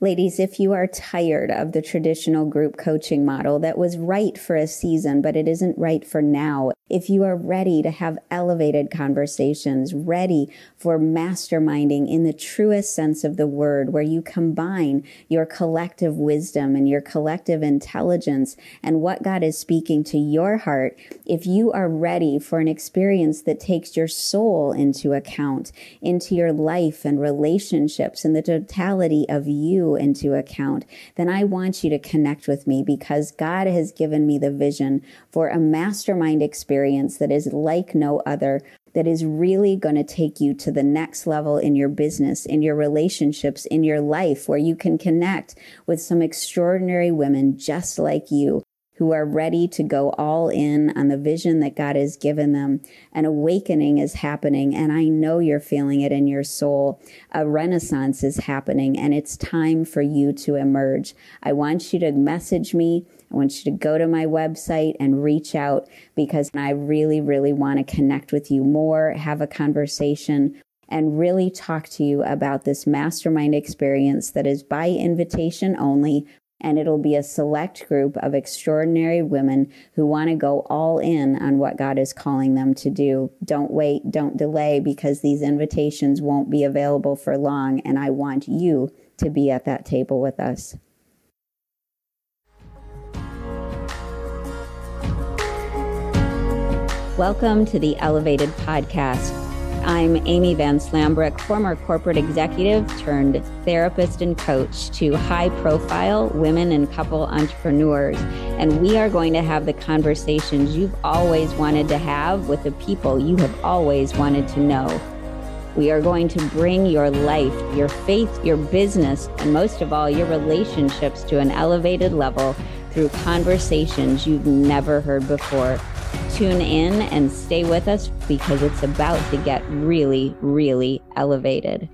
Ladies, if you are tired of the traditional group coaching model that was right for a season, but it isn't right for now, if you are ready to have elevated conversations, ready for masterminding in the truest sense of the word, where you combine your collective wisdom and your collective intelligence and what God is speaking to your heart, if you are ready for an experience that takes your soul into account, into your life and relationships and the totality of you into account, then I want you to connect with me because God has given me the vision for a mastermind experience that is like no other, that is really going to take you to the next level in your business, in your relationships, in your life, where you can connect with some extraordinary women just like you who are ready to go all in on the vision that God has given them. An awakening is happening, and I know you're feeling it in your soul. A renaissance is happening, and it's time for you to emerge. I want you to message me. I want you to go to my website and reach out because I really, really want to connect with you more, have a conversation and really talk to you about this mastermind experience that is by invitation only and it'll be a select group of extraordinary women who want to go all in on what God is calling them to do. Don't wait, don't delay, because these invitations won't be available for long, and I want you to be at that table with us. Welcome to the Elevated Podcast. I'm Amy Van Slambrook, former corporate executive turned therapist and coach to high profile women and couple entrepreneurs. And we are going to have the conversations you've always wanted to have with the people you have always wanted to know. We are going to bring your life, your faith, your business, and most of all, your relationships to an elevated level through conversations you've never heard before. Tune in and stay with us because it's about to get really, really elevated.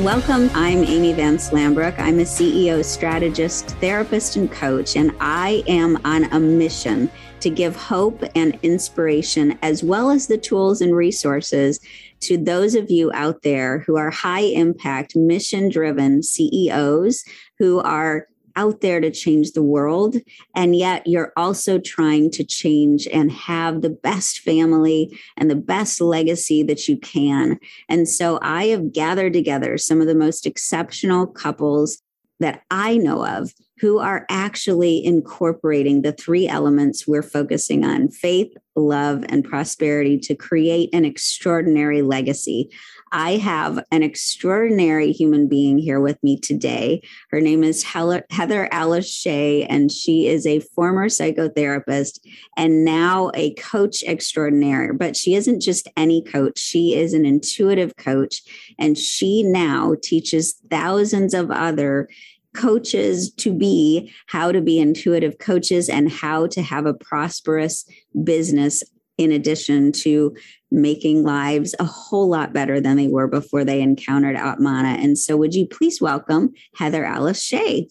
Welcome. I'm Amy Van Slambrook. I'm a CEO, strategist, therapist, and coach, and I am on a mission to give hope and inspiration, as well as the tools and resources to those of you out there who are high impact, mission driven CEOs who are out there to change the world. And yet you're also trying to change and have the best family and the best legacy that you can. And so I have gathered together some of the most exceptional couples that I know of who are actually incorporating the three elements we're focusing on faith, love, and prosperity to create an extraordinary legacy. I have an extraordinary human being here with me today. Her name is Heather Alice Shea, and she is a former psychotherapist and now a coach extraordinaire. But she isn't just any coach, she is an intuitive coach, and she now teaches thousands of other coaches to be, how to be intuitive coaches, and how to have a prosperous business in addition to making lives a whole lot better than they were before they encountered Atmana. And so, would you please welcome Heather Alice Shea?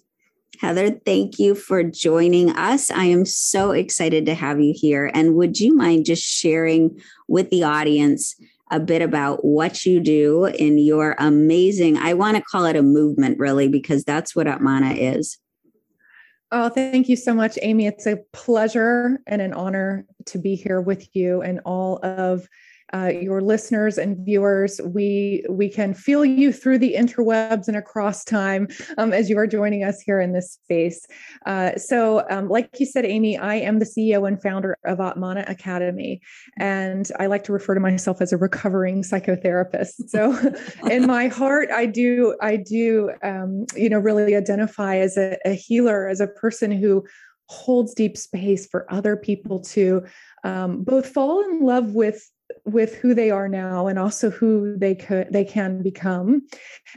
Heather, thank you for joining us. I am so excited to have you here. And would you mind just sharing with the audience a bit about what you do in your amazing, I want to call it a movement really, because that's what Atmana is. Oh, thank you so much, Amy. It's a pleasure and an honor to be here with you and all of uh, your listeners and viewers. We we can feel you through the interwebs and across time um, as you are joining us here in this space. Uh, so, um, like you said, Amy, I am the CEO and founder of Atmana Academy, and I like to refer to myself as a recovering psychotherapist. So, in my heart, I do I do um, you know really identify as a, a healer, as a person who holds deep space for other people to um, both fall in love with with who they are now and also who they could they can become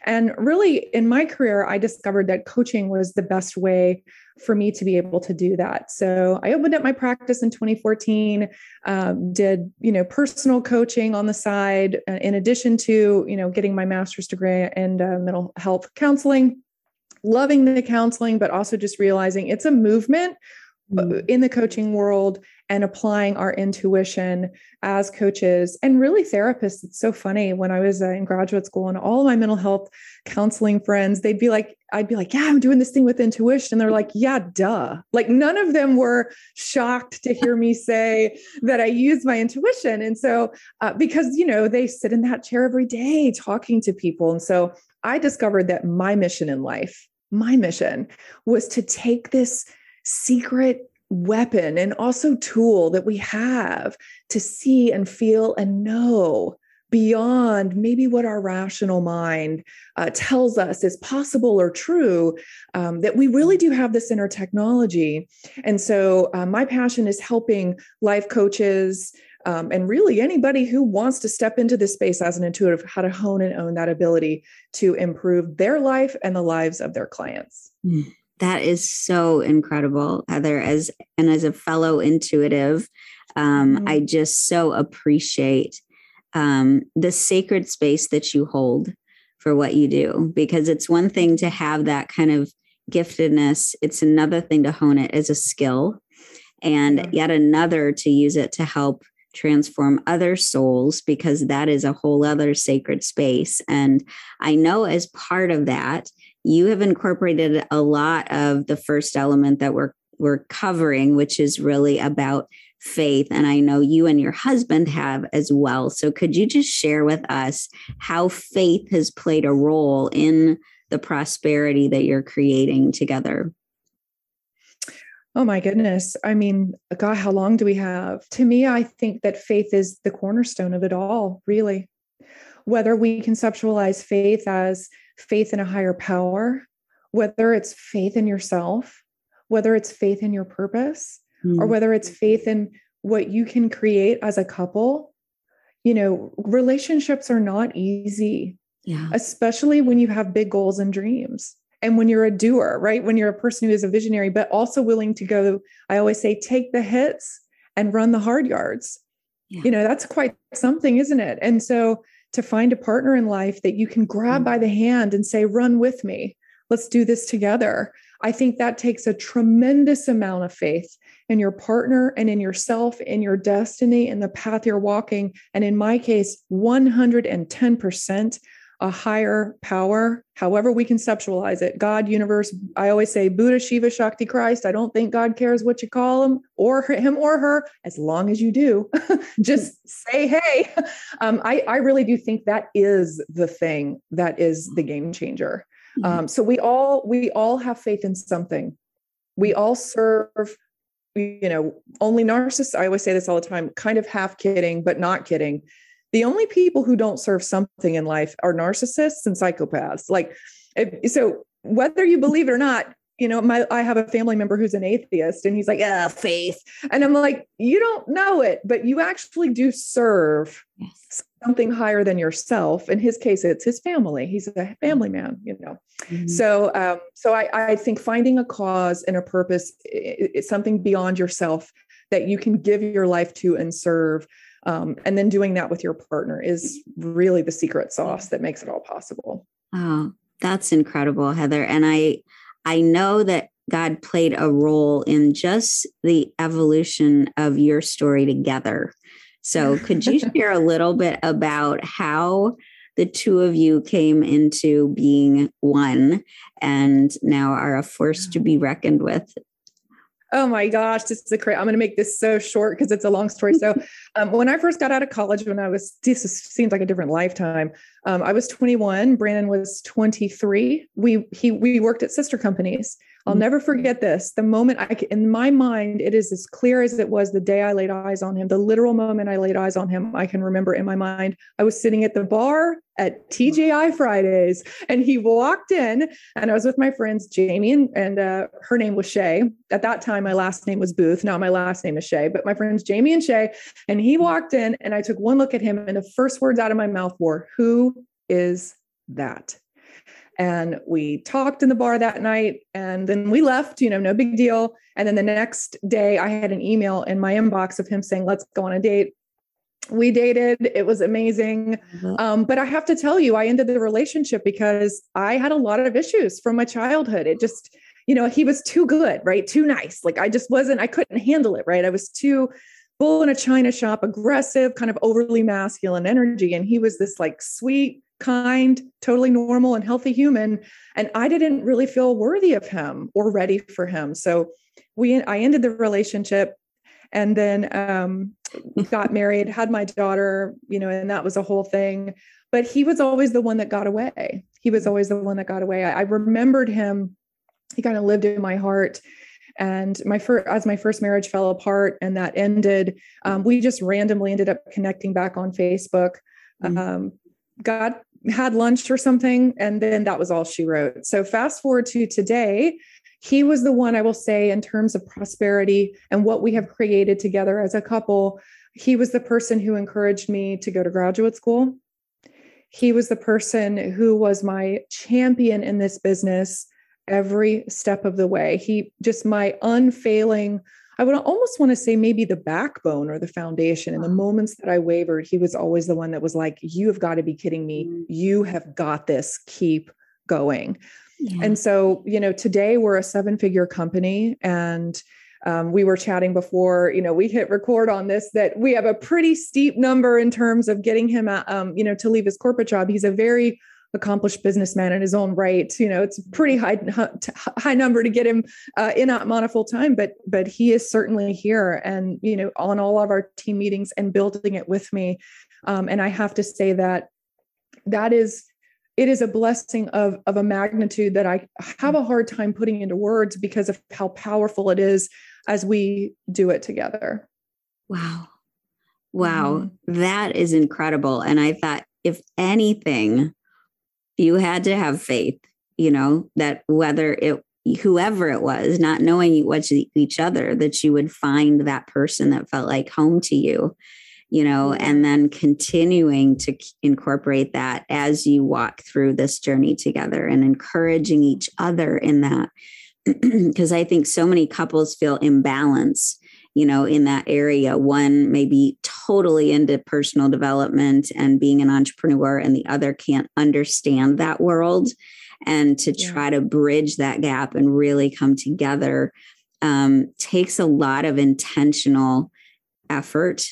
and really in my career i discovered that coaching was the best way for me to be able to do that so i opened up my practice in 2014 um, did you know personal coaching on the side uh, in addition to you know getting my master's degree in uh, mental health counseling loving the counseling but also just realizing it's a movement. In the coaching world and applying our intuition as coaches and really therapists. It's so funny when I was uh, in graduate school and all my mental health counseling friends, they'd be like, I'd be like, yeah, I'm doing this thing with intuition. And they're like, yeah, duh. Like none of them were shocked to hear me say that I use my intuition. And so, uh, because, you know, they sit in that chair every day talking to people. And so I discovered that my mission in life, my mission was to take this secret weapon and also tool that we have to see and feel and know beyond maybe what our rational mind uh, tells us is possible or true um, that we really do have this inner technology and so uh, my passion is helping life coaches um, and really anybody who wants to step into this space as an intuitive how to hone and own that ability to improve their life and the lives of their clients mm. That is so incredible, Heather. As and as a fellow intuitive, um, mm-hmm. I just so appreciate um, the sacred space that you hold for what you do because it's one thing to have that kind of giftedness it's another thing to hone it as a skill and yet another to use it to help transform other souls because that is a whole other sacred space and i know as part of that you have incorporated a lot of the first element that we're we're covering, which is really about faith. And I know you and your husband have as well. So could you just share with us how faith has played a role in the prosperity that you're creating together? Oh my goodness. I mean, God, how long do we have? To me, I think that faith is the cornerstone of it all, really. Whether we conceptualize faith as faith in a higher power, whether it's faith in yourself, whether it's faith in your purpose, mm. or whether it's faith in what you can create as a couple. You know, relationships are not easy, yeah. especially when you have big goals and dreams. And when you're a doer, right? When you're a person who is a visionary, but also willing to go, I always say, take the hits and run the hard yards. Yeah. You know, that's quite something, isn't it? And so to find a partner in life that you can grab mm. by the hand and say, run with me. Let's do this together. I think that takes a tremendous amount of faith in your partner and in yourself, in your destiny, in the path you're walking. And in my case, 110% a higher power, however we conceptualize it God, universe. I always say Buddha, Shiva, Shakti, Christ. I don't think God cares what you call him or him or her, as long as you do. Just say, hey. Um, I, I really do think that is the thing that is the game changer. Mm-hmm. Um, so we all we all have faith in something. We all serve you know only narcissists i always say this all the time kind of half kidding but not kidding the only people who don't serve something in life are narcissists and psychopaths. Like, if, so whether you believe it or not, you know, my I have a family member who's an atheist, and he's like, "Ah, faith," and I'm like, "You don't know it, but you actually do serve yes. something higher than yourself." In his case, it's his family. He's a family man, you know. Mm-hmm. So, um, so I, I think finding a cause and a purpose is something beyond yourself that you can give your life to and serve um, and then doing that with your partner is really the secret sauce that makes it all possible. Oh, that's incredible, Heather. And I I know that God played a role in just the evolution of your story together. So could you share a little bit about how the two of you came into being one and now are a force to be reckoned with Oh my gosh, this is a great. I'm going to make this so short because it's a long story. So, um, when I first got out of college, when I was, this seems like a different lifetime. Um, I was 21. Brandon was 23. We he we worked at sister companies, I'll never forget this. The moment I, in my mind, it is as clear as it was the day I laid eyes on him. The literal moment I laid eyes on him, I can remember in my mind. I was sitting at the bar at TGI Fridays, and he walked in, and I was with my friends Jamie and, and uh, her name was Shay. At that time, my last name was Booth. Now my last name is Shea, but my friends Jamie and Shay, and he walked in, and I took one look at him, and the first words out of my mouth were, "Who is that?" And we talked in the bar that night and then we left you know no big deal and then the next day i had an email in my inbox of him saying let's go on a date we dated it was amazing mm-hmm. um, but i have to tell you i ended the relationship because i had a lot of issues from my childhood it just you know, he was too good, right? Too nice. Like I just wasn't, I couldn't handle it, right? I was too bull in a china shop, aggressive, kind of overly masculine energy. And he was this like sweet, kind, totally normal and healthy human. And I didn't really feel worthy of him or ready for him. So we I ended the relationship and then um, got married, had my daughter, you know, and that was a whole thing. But he was always the one that got away. He was always the one that got away. I, I remembered him. He kind of lived in my heart. And my first, as my first marriage fell apart and that ended, um, we just randomly ended up connecting back on Facebook. Mm-hmm. Um, got had lunch or something, and then that was all she wrote. So fast forward to today, he was the one I will say in terms of prosperity and what we have created together as a couple. He was the person who encouraged me to go to graduate school. He was the person who was my champion in this business every step of the way. He just my unfailing, I would almost want to say maybe the backbone or the foundation. In the moments that I wavered, he was always the one that was like, You have got to be kidding me. Mm. You have got this. Keep going. Yeah. And so, you know, today we're a seven figure company and um, we were chatting before, you know, we hit record on this that we have a pretty steep number in terms of getting him, um, you know, to leave his corporate job. He's a very accomplished businessman in his own right. You know, it's a pretty high high number to get him uh, in Atmana full time, but but he is certainly here and you know on all of our team meetings and building it with me. Um, and I have to say that that is it is a blessing of of a magnitude that I have a hard time putting into words because of how powerful it is as we do it together. Wow. Wow, mm-hmm. that is incredible. And I thought, if anything, you had to have faith, you know, that whether it, whoever it was, not knowing what each other, that you would find that person that felt like home to you, you know, and then continuing to incorporate that as you walk through this journey together and encouraging each other in that. Because I think so many couples feel imbalance you know, in that area. One may be totally into personal development and being an entrepreneur, and the other can't understand that world. And to yeah. try to bridge that gap and really come together um, takes a lot of intentional effort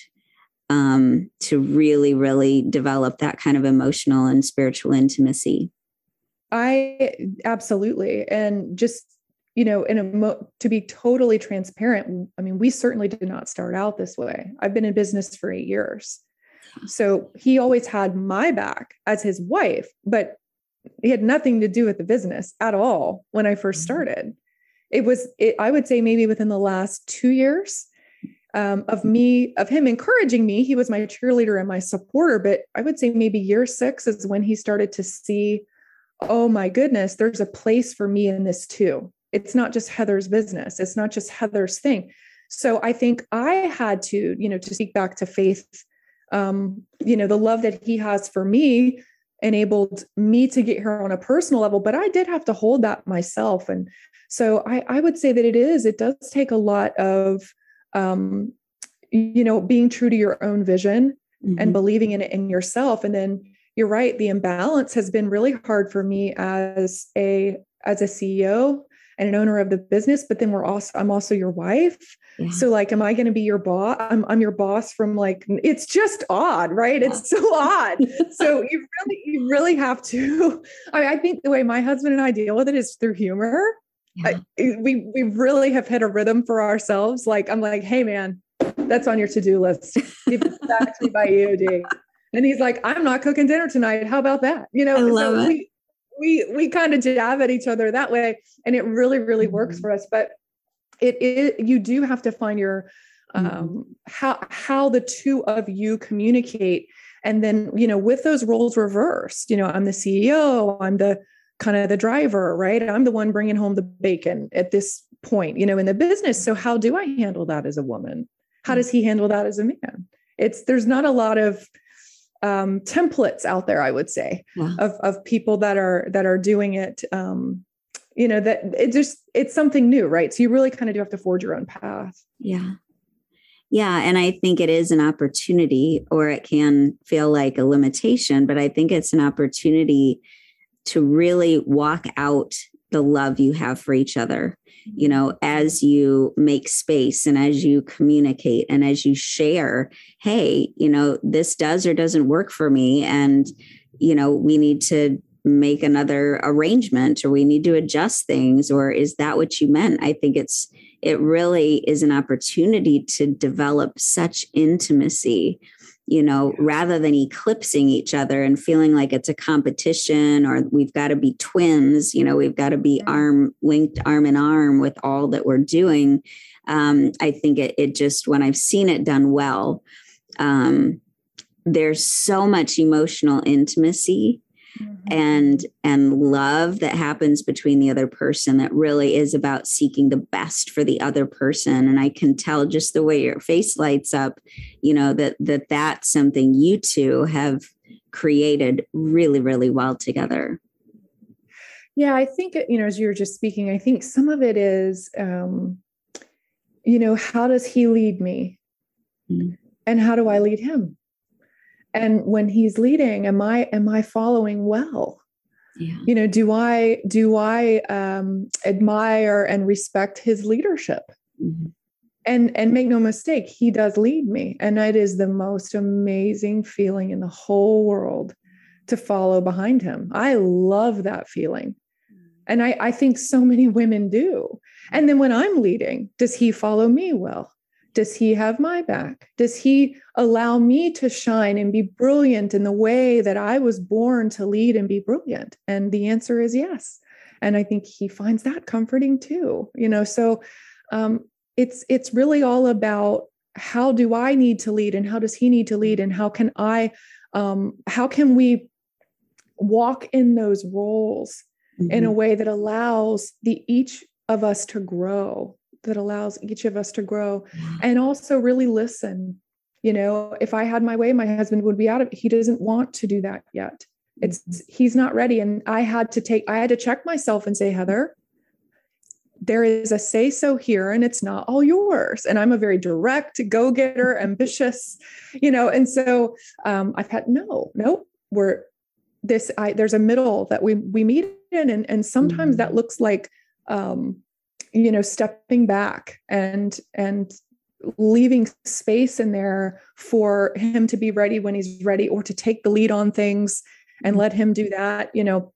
um, to really, really develop that kind of emotional and spiritual intimacy. I absolutely. And just you know, in a mo- to be totally transparent, I mean, we certainly did not start out this way. I've been in business for eight years. So he always had my back as his wife, but he had nothing to do with the business at all when I 1st mm-hmm. started. It was, it, I would say, maybe within the last two years um, of me, of him encouraging me. He was my cheerleader and my supporter, but I would say maybe year six is when he started to see, oh my goodness, there's a place for me in this too it's not just Heather's business. It's not just Heather's thing. So I think I had to, you know, to speak back to faith, um, you know, the love that he has for me enabled me to get here on a personal level, but I did have to hold that myself. And so I, I would say that it is, it does take a lot of, um, you know, being true to your own vision mm-hmm. and believing in it in yourself. And then you're right, the imbalance has been really hard for me as a, as a CEO and an owner of the business, but then we're also I'm also your wife. Yeah. So like, am I going to be your boss? I'm I'm your boss from like it's just odd, right? It's so odd. so you really you really have to. I, mean, I think the way my husband and I deal with it is through humor. Yeah. I, we we really have hit a rhythm for ourselves. Like I'm like, hey man, that's on your to do list. Give it back to me by EOD. And he's like, I'm not cooking dinner tonight. How about that? You know, I love so it. We, we we kind of jab at each other that way and it really really works mm-hmm. for us but it is you do have to find your mm-hmm. um mm-hmm. how how the two of you communicate and then you know with those roles reversed you know i'm the ceo i'm the kind of the driver right i'm the one bringing home the bacon at this point you know in the business so how do i handle that as a woman how does he handle that as a man it's there's not a lot of um, templates out there, I would say, yeah. of of people that are that are doing it. Um, you know that it just it's something new, right? So you really kind of do have to forge your own path. Yeah. Yeah, and I think it is an opportunity, or it can feel like a limitation, but I think it's an opportunity to really walk out the love you have for each other you know as you make space and as you communicate and as you share hey you know this does or doesn't work for me and you know we need to make another arrangement or we need to adjust things or is that what you meant? I think it's it really is an opportunity to develop such intimacy you know, rather than eclipsing each other and feeling like it's a competition or we've got to be twins, you know, we've got to be arm linked arm in arm with all that we're doing. Um, I think it, it just, when I've seen it done well, um, there's so much emotional intimacy mm-hmm. and and love that happens between the other person that really is about seeking the best for the other person and i can tell just the way your face lights up you know that that that's something you two have created really really well together yeah i think you know as you were just speaking i think some of it is um you know how does he lead me mm-hmm. and how do i lead him and when he's leading am i am i following well? Yeah. you know do i do i um, admire and respect his leadership? Mm-hmm. and and make no mistake he does lead me. And it is the most amazing feeling in the whole world to follow behind him. I love that feeling. And I, I think so many women do. And then when i'm leading does he follow me well does he have my back? Does he allow me to shine and be brilliant in the way that I was born to lead and be brilliant? And the answer is yes. And I think he finds that comforting too. You know, so um, it's it's really all about how do I need to lead and how does he need to lead and how can I um, how can we walk in those roles mm-hmm. in a mm-hmm. way that allows the each of us to grow that allows each of us to grow and also really listen. You know if i had my way my husband would be out of he doesn't want to do that yet. It's mm-hmm. he's not ready. And i had to take i had to check myself and say heather there is a say so here and it's not all yours. And i'm a very direct go-getter ambitious you know and so um, i've had no no we're this I, there's a middle that we we meet in and and sometimes mm-hmm. that looks like um, you know stepping back and and leaving space in there for him to be ready when he's ready or to take the lead on things and mm-hmm. let him do that you know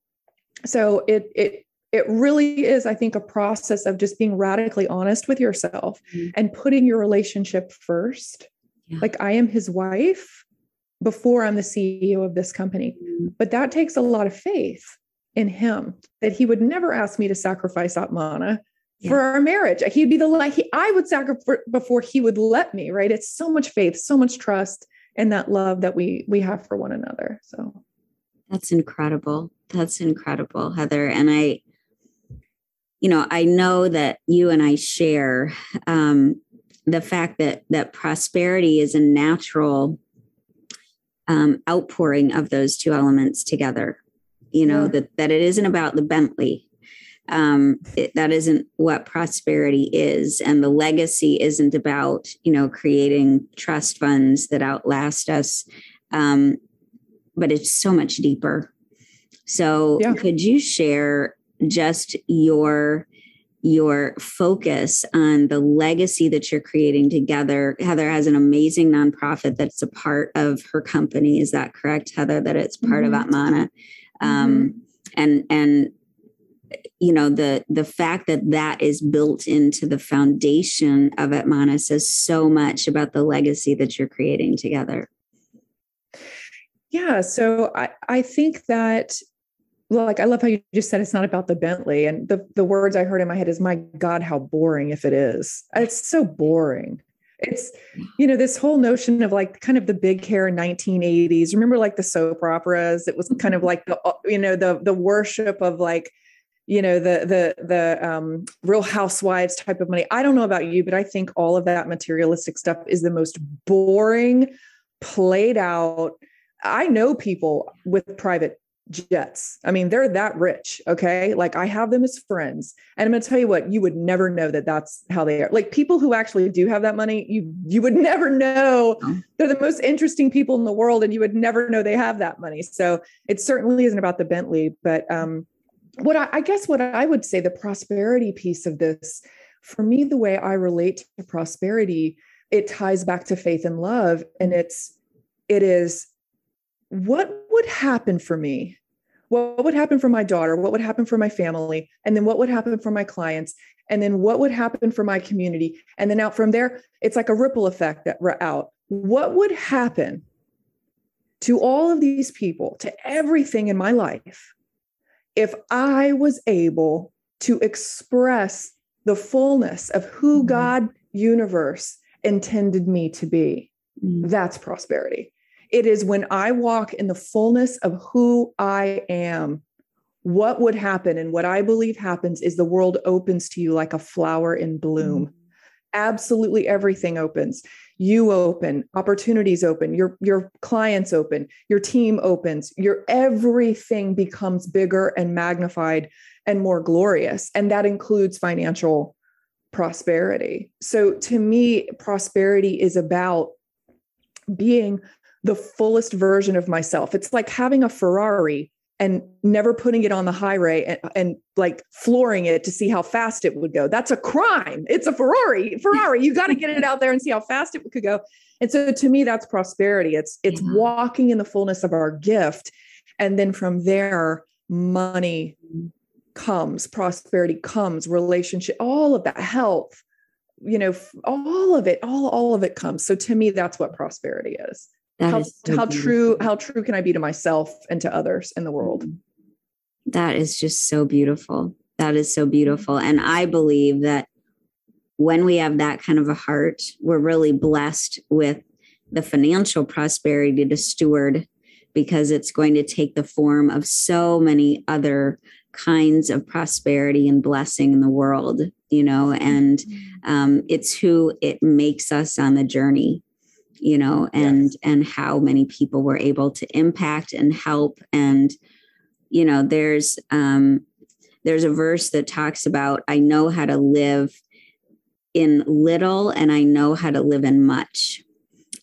so it it it really is i think a process of just being radically honest with yourself mm-hmm. and putting your relationship first yeah. like i am his wife before i'm the ceo of this company mm-hmm. but that takes a lot of faith in him that he would never ask me to sacrifice atmana yeah. for our marriage. He'd be the like he, I would sacrifice before he would let me. Right? It's so much faith, so much trust, and that love that we we have for one another. So that's incredible. That's incredible, Heather. And I, you know, I know that you and I share um, the fact that that prosperity is a natural um, outpouring of those two elements together. You know yeah. that that it isn't about the Bentley um, it, that isn't what prosperity is and the legacy isn't about you know creating trust funds that outlast us um, but it's so much deeper so yeah. could you share just your your focus on the legacy that you're creating together heather has an amazing nonprofit that's a part of her company is that correct heather that it's part mm-hmm. of atmana um, mm-hmm. and and you know the the fact that that is built into the foundation of Atmana says so much about the legacy that you're creating together. Yeah, so I I think that like I love how you just said it's not about the Bentley and the the words I heard in my head is my god how boring if it is. It's so boring. It's you know this whole notion of like kind of the big hair 1980s. Remember like the soap operas? It was kind of mm-hmm. like the you know the the worship of like you know the the the um, real housewives type of money. I don't know about you but i think all of that materialistic stuff is the most boring played out. I know people with private jets. I mean they're that rich okay? Like i have them as friends. And i'm going to tell you what you would never know that that's how they are. Like people who actually do have that money you you would never know. They're the most interesting people in the world and you would never know they have that money. So it certainly isn't about the bentley but um what I, I guess what I would say the prosperity piece of this, for me, the way I relate to prosperity, it ties back to faith and love. And it's, it is what would happen for me? What would happen for my daughter? What would happen for my family? And then what would happen for my clients? And then what would happen for my community? And then out from there, it's like a ripple effect that we're out. What would happen to all of these people, to everything in my life, if I was able to express the fullness of who mm-hmm. God universe intended me to be. Mm-hmm. That's prosperity. It is when I walk in the fullness of who I am. What would happen and what I believe happens is the world opens to you like a flower in bloom. Mm-hmm. Absolutely everything opens. You open opportunities open your your clients open your team opens your everything becomes bigger and magnified and more glorious. And that includes financial prosperity. So to me prosperity is about being the fullest version of myself. It's like having a ferrari and never putting it on the highway and, and, like flooring it to see how fast it would go. That's a crime. It's a Ferrari. Ferrari, you got to get it out there and see how fast it could go. And so to me, that's prosperity. It's it's yeah. walking in the fullness of our gift. And then from there, money comes, prosperity comes, relationship, all of that, health, you know, all of it, all, all of it comes. So to me, that's what prosperity is. That how, so how true how true can i be to myself and to others in the world? That is just so beautiful. That is so beautiful. And i believe that when we have that kind of a heart we're really blessed with the financial prosperity to steward because it's going to take the form of so many other kinds of prosperity and blessing in the world you know and mm-hmm. um, it's who it makes us on the journey you know and yes. and how many people were able to impact and help and you know there's um there's a verse that talks about i know how to live in little and i know how to live in much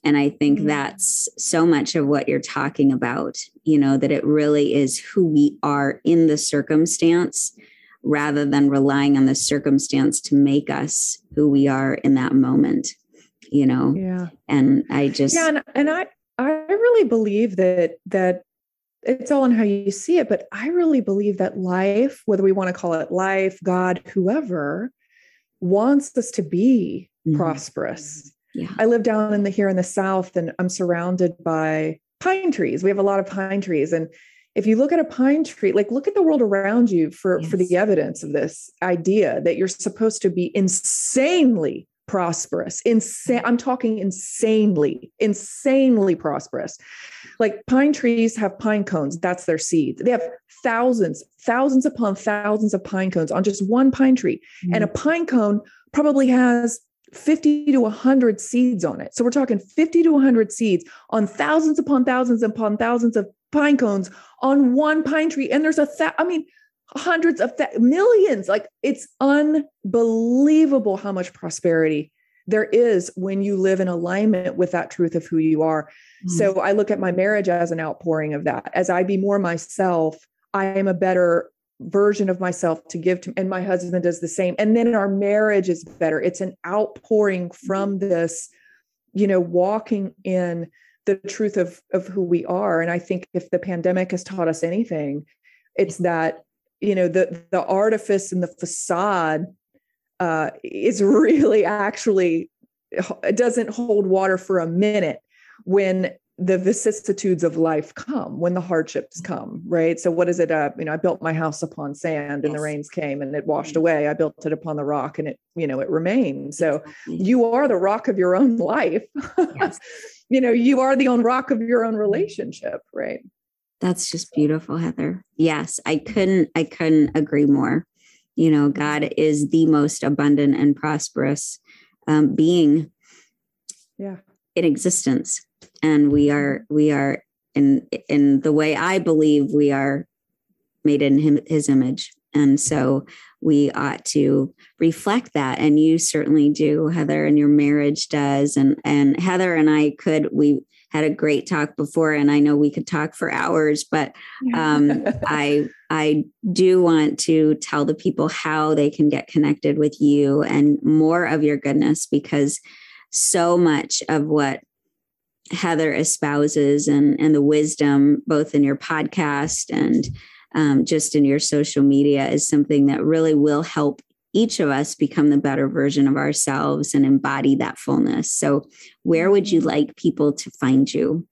and i think mm-hmm. that's so much of what you're talking about you know that it really is who we are in the circumstance rather than relying on the circumstance to make us who we are in that moment you know yeah and i just yeah and, and i i really believe that that it's all in how you see it but i really believe that life whether we want to call it life god whoever wants us to be mm-hmm. prosperous yeah. i live down in the here in the south and i'm surrounded by pine trees we have a lot of pine trees and if you look at a pine tree like look at the world around you for yes. for the evidence of this idea that you're supposed to be insanely prosperous. Insane. I'm talking insanely, insanely prosperous. Like pine trees have pine cones. That's their seed. They have thousands, thousands upon thousands of pine cones on just one pine tree. Mm-hmm. And a pine cone probably has 50 to 100 seeds on it. So we're talking 50 to 100 seeds on thousands upon thousands upon thousands of pine cones on one pine tree. And there's a, th- I mean, hundreds of th- millions. Like it's unbelievable how much prosperity there is when you live in alignment with that truth of who you are. Mm-hmm. So I look at my marriage as an outpouring of that. As I be more myself, I am a better version of myself to give to and my husband does the same and then our marriage is better it's an outpouring from this you know walking in the truth of of who we are and i think if the pandemic has taught us anything it's that you know the the artifice and the facade uh, is really actually it doesn't hold water for a minute when the vicissitudes of life come when the hardships come right? So what is it uh, you know i built my house upon sand and yes. the rains came and it washed mm-hmm. away. I built it upon the rock and it you know it remained so you are the rock of your own life. Yes. you know you are the own rock of your own relationship right that's just beautiful, Heather. Yes, I couldn't I couldn't agree more. You know, God is the most abundant and prosperous um, being yeah. in existence. And we are we are in in the way I believe we are made in him, his image. And so we ought to reflect that. And you certainly do, Heather, and your marriage does. And and Heather and I could we had a great talk before, and I know we could talk for hours, but um, I I do want to tell the people how they can get connected with you and more of your goodness because so much of what Heather espouses and and the wisdom both in your podcast and um, just in your social media is something that really will help each of us become the better version of ourselves and embody that fullness. So, where would you mm-hmm. like people to find you?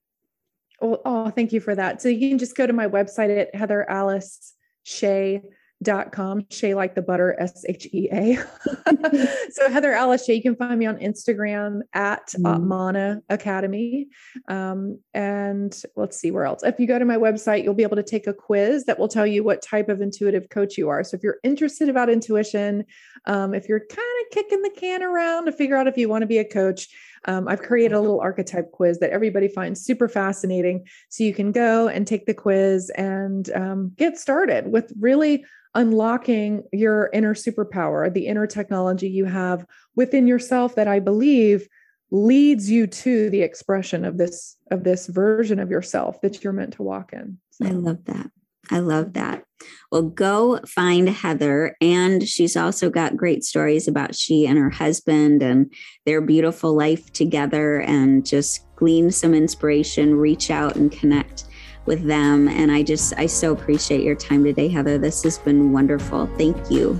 Oh, oh, thank you for that. So, you can just go to my website at Heather Alice Shea dot com shea like the butter s-h-e-a so heather alice you can find me on instagram at mm. mana academy um, and let's see where else if you go to my website you'll be able to take a quiz that will tell you what type of intuitive coach you are so if you're interested about intuition um, if you're kind of kicking the can around to figure out if you want to be a coach um, I've created a little archetype quiz that everybody finds super fascinating. So you can go and take the quiz and um, get started with really unlocking your inner superpower, the inner technology you have within yourself that I believe leads you to the expression of this of this version of yourself that you're meant to walk in. So. I love that. I love that. Well, go find Heather. And she's also got great stories about she and her husband and their beautiful life together and just glean some inspiration, reach out and connect with them. And I just, I so appreciate your time today, Heather. This has been wonderful. Thank you.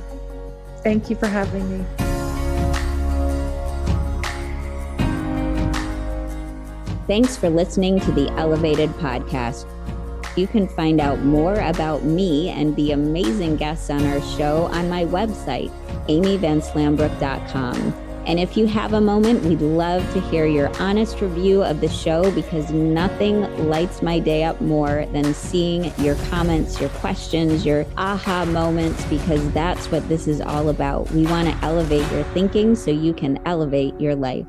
Thank you for having me. Thanks for listening to the Elevated Podcast. You can find out more about me and the amazing guests on our show on my website, amyvanslambrook.com. And if you have a moment, we'd love to hear your honest review of the show because nothing lights my day up more than seeing your comments, your questions, your aha moments, because that's what this is all about. We want to elevate your thinking so you can elevate your life.